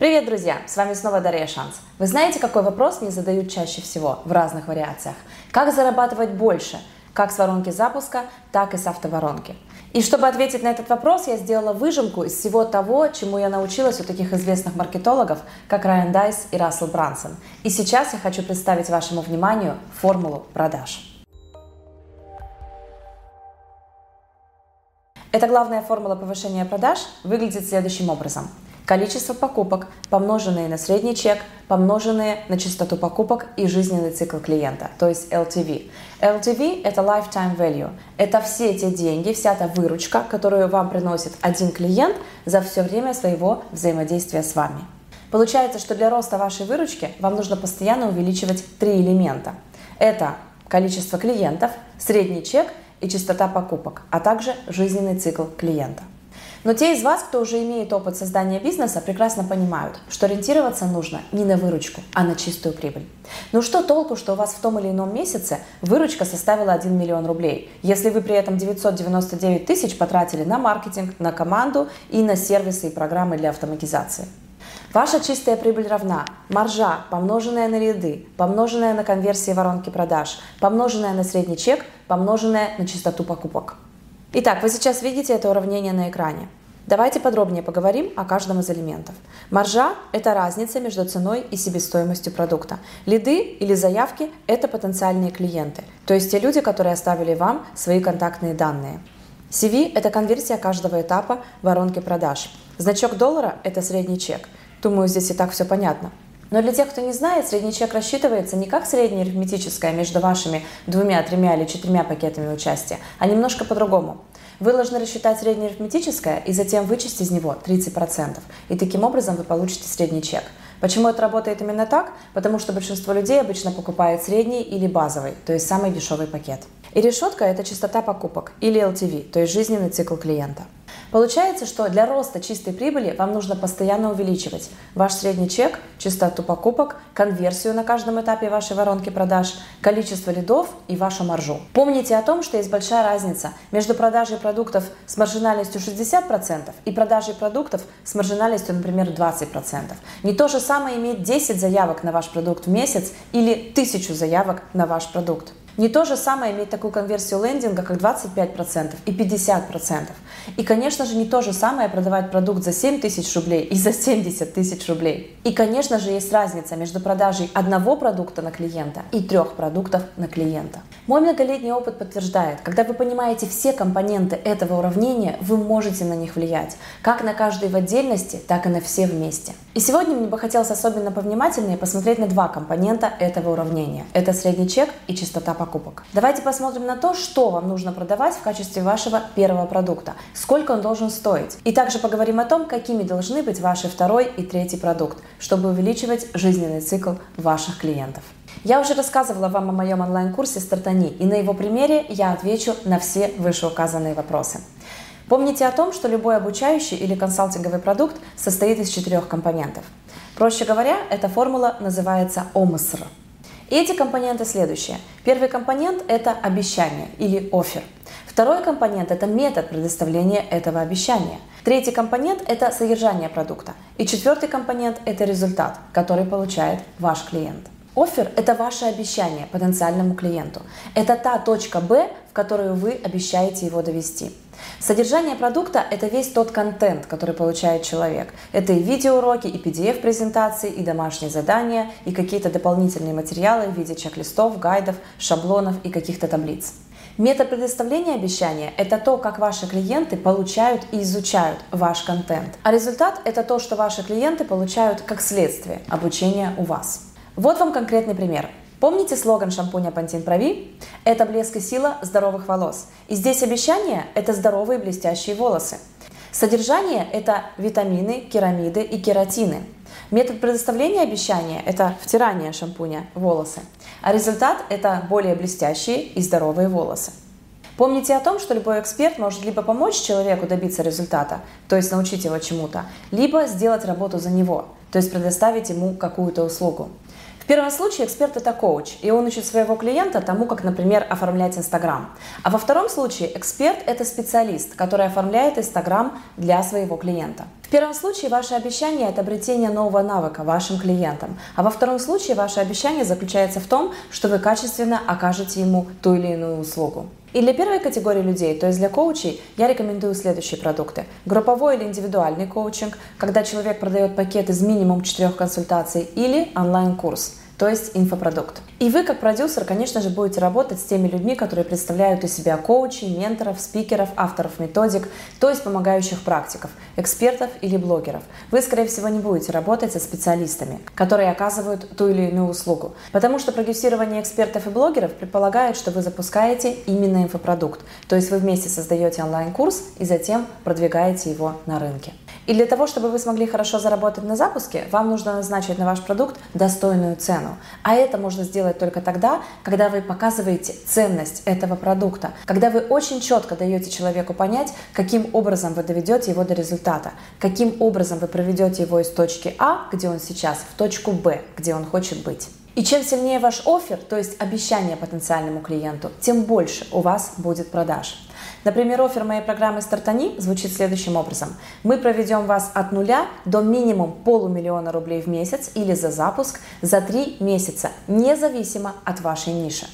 Привет, друзья! С вами снова Дарья Шанс. Вы знаете, какой вопрос мне задают чаще всего в разных вариациях? Как зарабатывать больше? Как с воронки запуска, так и с автоворонки. И чтобы ответить на этот вопрос, я сделала выжимку из всего того, чему я научилась у таких известных маркетологов, как Райан Дайс и Рассел Брансон. И сейчас я хочу представить вашему вниманию формулу продаж. Эта главная формула повышения продаж выглядит следующим образом – количество покупок, помноженные на средний чек, помноженные на частоту покупок и жизненный цикл клиента, то есть LTV. LTV – это lifetime value. Это все те деньги, вся та выручка, которую вам приносит один клиент за все время своего взаимодействия с вами. Получается, что для роста вашей выручки вам нужно постоянно увеличивать три элемента. Это количество клиентов, средний чек и частота покупок, а также жизненный цикл клиента. Но те из вас, кто уже имеет опыт создания бизнеса, прекрасно понимают, что ориентироваться нужно не на выручку, а на чистую прибыль. Ну что толку, что у вас в том или ином месяце выручка составила 1 миллион рублей, если вы при этом 999 тысяч потратили на маркетинг, на команду и на сервисы и программы для автоматизации. Ваша чистая прибыль равна маржа, помноженная на ряды, помноженная на конверсии воронки продаж, помноженная на средний чек, помноженная на частоту покупок. Итак, вы сейчас видите это уравнение на экране. Давайте подробнее поговорим о каждом из элементов. Маржа – это разница между ценой и себестоимостью продукта. Лиды или заявки – это потенциальные клиенты, то есть те люди, которые оставили вам свои контактные данные. CV – это конверсия каждого этапа воронки продаж. Значок доллара – это средний чек. Думаю, здесь и так все понятно. Но для тех, кто не знает, средний чек рассчитывается не как среднее арифметическое между вашими двумя, тремя или четырьмя пакетами участия, а немножко по-другому. Вы должны рассчитать среднее арифметическое и затем вычесть из него 30%. И таким образом вы получите средний чек. Почему это работает именно так? Потому что большинство людей обычно покупает средний или базовый, то есть самый дешевый пакет. И решетка – это частота покупок или LTV, то есть жизненный цикл клиента. Получается, что для роста чистой прибыли вам нужно постоянно увеличивать ваш средний чек, частоту покупок, конверсию на каждом этапе вашей воронки продаж, количество лидов и вашу маржу. Помните о том, что есть большая разница между продажей продуктов с маржинальностью 60% и продажей продуктов с маржинальностью, например, 20%. Не то же самое иметь 10 заявок на ваш продукт в месяц или 1000 заявок на ваш продукт. Не то же самое иметь такую конверсию лендинга, как 25% и 50%. И, конечно же, не то же самое продавать продукт за 7 тысяч рублей и за 70 тысяч рублей. И, конечно же, есть разница между продажей одного продукта на клиента и трех продуктов на клиента. Мой многолетний опыт подтверждает, когда вы понимаете все компоненты этого уравнения, вы можете на них влиять, как на каждый в отдельности, так и на все вместе. И сегодня мне бы хотелось особенно повнимательнее посмотреть на два компонента этого уравнения. Это средний чек и частота покупок. Давайте посмотрим на то, что вам нужно продавать в качестве вашего первого продукта, сколько он должен стоить. И также поговорим о том, какими должны быть ваши второй и третий продукт, чтобы увеличивать жизненный цикл ваших клиентов. Я уже рассказывала вам о моем онлайн-курсе «Стартани», и на его примере я отвечу на все вышеуказанные вопросы. Помните о том, что любой обучающий или консалтинговый продукт состоит из четырех компонентов. Проще говоря, эта формула называется ОМСР. Эти компоненты следующие. Первый компонент – это обещание или офер. Второй компонент – это метод предоставления этого обещания. Третий компонент – это содержание продукта. И четвертый компонент – это результат, который получает ваш клиент. Офер – это ваше обещание потенциальному клиенту. Это та точка Б, в которую вы обещаете его довести. Содержание продукта – это весь тот контент, который получает человек. Это и видеоуроки, и PDF-презентации, и домашние задания, и какие-то дополнительные материалы в виде чек-листов, гайдов, шаблонов и каких-то таблиц. Метод предоставления обещания – это то, как ваши клиенты получают и изучают ваш контент. А результат – это то, что ваши клиенты получают как следствие обучения у вас. Вот вам конкретный пример. Помните слоган шампуня Pantene Прави? Это блеск и сила здоровых волос. И здесь обещание – это здоровые блестящие волосы. Содержание – это витамины, керамиды и кератины. Метод предоставления обещания – это втирание шампуня в волосы. А результат – это более блестящие и здоровые волосы. Помните о том, что любой эксперт может либо помочь человеку добиться результата, то есть научить его чему-то, либо сделать работу за него, то есть предоставить ему какую-то услугу первом случае эксперт это коуч, и он учит своего клиента тому, как, например, оформлять Инстаграм. А во втором случае эксперт это специалист, который оформляет Инстаграм для своего клиента. В первом случае ваше обещание – это обретение нового навыка вашим клиентам, а во втором случае ваше обещание заключается в том, что вы качественно окажете ему ту или иную услугу. И для первой категории людей, то есть для коучей, я рекомендую следующие продукты. Групповой или индивидуальный коучинг, когда человек продает пакет из минимум четырех консультаций, или онлайн-курс – то есть инфопродукт. И вы, как продюсер, конечно же, будете работать с теми людьми, которые представляют из себя коучей, менторов, спикеров, авторов методик, то есть помогающих практиков, экспертов или блогеров. Вы, скорее всего, не будете работать со специалистами, которые оказывают ту или иную услугу, потому что продюсирование экспертов и блогеров предполагает, что вы запускаете именно инфопродукт, то есть вы вместе создаете онлайн-курс и затем продвигаете его на рынке. И для того, чтобы вы смогли хорошо заработать на запуске, вам нужно назначить на ваш продукт достойную цену. А это можно сделать только тогда, когда вы показываете ценность этого продукта, когда вы очень четко даете человеку понять, каким образом вы доведете его до результата, каким образом вы проведете его из точки А, где он сейчас, в точку Б, где он хочет быть. И чем сильнее ваш офер, то есть обещание потенциальному клиенту, тем больше у вас будет продаж. Например, офер моей программы «Стартани» звучит следующим образом. Мы проведем вас от нуля до минимум полумиллиона рублей в месяц или за запуск за три месяца, независимо от вашей ниши.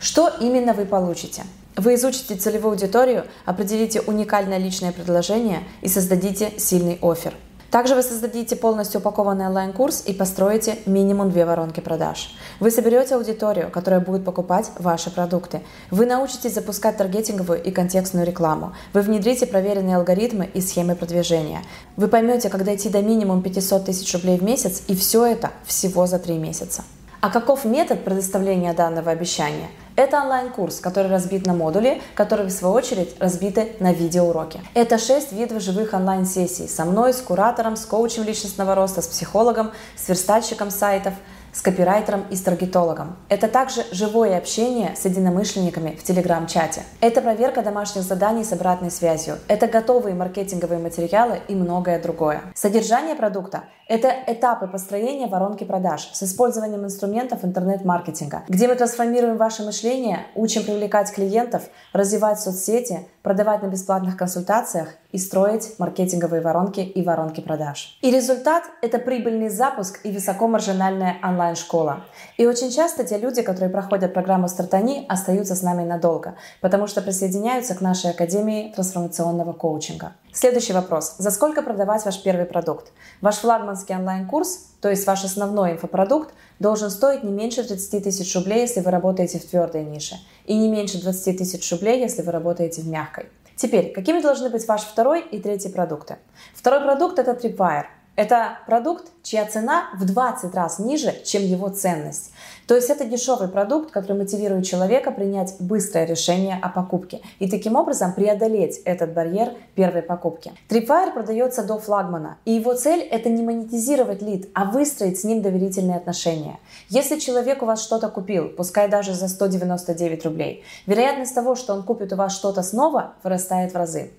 Что именно вы получите? Вы изучите целевую аудиторию, определите уникальное личное предложение и создадите сильный офер – также вы создадите полностью упакованный онлайн-курс и построите минимум две воронки продаж. Вы соберете аудиторию, которая будет покупать ваши продукты. Вы научитесь запускать таргетинговую и контекстную рекламу. Вы внедрите проверенные алгоритмы и схемы продвижения. Вы поймете, как дойти до минимум 500 тысяч рублей в месяц, и все это всего за три месяца. А каков метод предоставления данного обещания? Это онлайн-курс, который разбит на модули, которые в свою очередь разбиты на видеоуроки. Это шесть видов живых онлайн-сессий со мной, с куратором, с коучем личностного роста, с психологом, с верстальщиком сайтов – с копирайтером и с таргетологом. Это также живое общение с единомышленниками в телеграм-чате. Это проверка домашних заданий с обратной связью. Это готовые маркетинговые материалы и многое другое. Содержание продукта – это этапы построения воронки продаж с использованием инструментов интернет-маркетинга, где мы трансформируем ваше мышление, учим привлекать клиентов, развивать соцсети, продавать на бесплатных консультациях и строить маркетинговые воронки и воронки продаж. И результат – это прибыльный запуск и высокомаржинальная онлайн-школа. И очень часто те люди, которые проходят программу «Стартани», остаются с нами надолго, потому что присоединяются к нашей Академии трансформационного коучинга. Следующий вопрос. За сколько продавать ваш первый продукт? Ваш флагманский онлайн-курс, то есть ваш основной инфопродукт, должен стоить не меньше 30 тысяч рублей, если вы работаете в твердой нише, и не меньше 20 тысяч рублей, если вы работаете в мягкой. Теперь, какими должны быть ваш второй и третий продукты? Второй продукт – это Tripwire. Это продукт, чья цена в 20 раз ниже, чем его ценность. То есть это дешевый продукт, который мотивирует человека принять быстрое решение о покупке и таким образом преодолеть этот барьер первой покупки. Tripwire продается до флагмана, и его цель это не монетизировать лид, а выстроить с ним доверительные отношения. Если человек у вас что-то купил, пускай даже за 199 рублей, вероятность того, что он купит у вас что-то снова, вырастает в разы.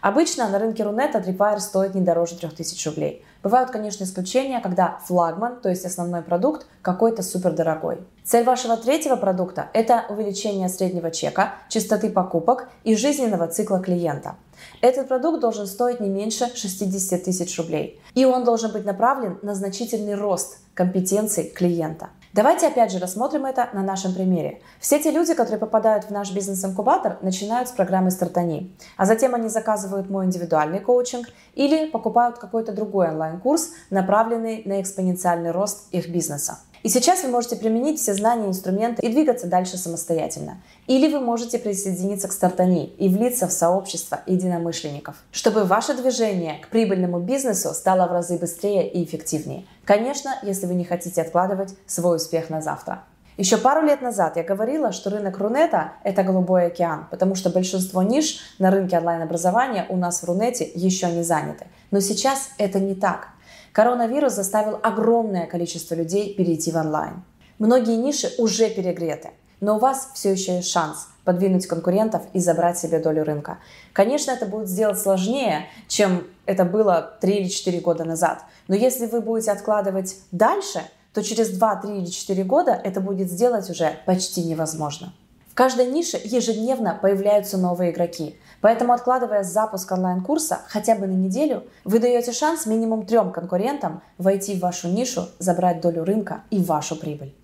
Обычно на рынке Рунета Tripwire стоит не дороже 3000 рублей. Бывают, конечно, исключения, когда флагман, то есть основной продукт, какой-то супер дорогой. Цель вашего третьего продукта – это увеличение среднего чека, частоты покупок и жизненного цикла клиента. Этот продукт должен стоить не меньше 60 тысяч рублей. И он должен быть направлен на значительный рост компетенций клиента. Давайте опять же рассмотрим это на нашем примере. Все те люди, которые попадают в наш бизнес-инкубатор, начинают с программы «Стартани», а затем они заказывают мой индивидуальный коучинг или покупают какой-то другой онлайн-курс, направленный на экспоненциальный рост их бизнеса. И сейчас вы можете применить все знания и инструменты и двигаться дальше самостоятельно. Или вы можете присоединиться к Стартани и влиться в сообщество единомышленников, чтобы ваше движение к прибыльному бизнесу стало в разы быстрее и эффективнее. Конечно, если вы не хотите откладывать свой успех на завтра. Еще пару лет назад я говорила, что рынок Рунета – это голубой океан, потому что большинство ниш на рынке онлайн-образования у нас в Рунете еще не заняты. Но сейчас это не так. Коронавирус заставил огромное количество людей перейти в онлайн. Многие ниши уже перегреты, но у вас все еще есть шанс подвинуть конкурентов и забрать себе долю рынка. Конечно, это будет сделать сложнее, чем это было 3 или 4 года назад. Но если вы будете откладывать дальше, то через 2, 3 или 4 года это будет сделать уже почти невозможно. В каждой нише ежедневно появляются новые игроки. Поэтому, откладывая запуск онлайн-курса хотя бы на неделю, вы даете шанс минимум трем конкурентам войти в вашу нишу, забрать долю рынка и вашу прибыль.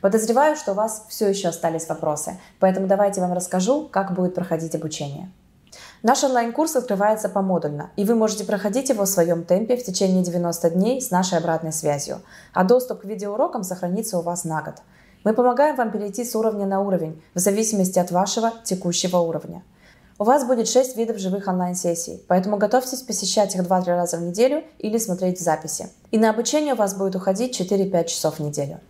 Подозреваю, что у вас все еще остались вопросы, поэтому давайте вам расскажу, как будет проходить обучение. Наш онлайн-курс открывается помодульно, и вы можете проходить его в своем темпе в течение 90 дней с нашей обратной связью, а доступ к видеоурокам сохранится у вас на год. Мы помогаем вам перейти с уровня на уровень, в зависимости от вашего текущего уровня. У вас будет 6 видов живых онлайн-сессий, поэтому готовьтесь посещать их 2-3 раза в неделю или смотреть в записи. И на обучение у вас будет уходить 4-5 часов в неделю.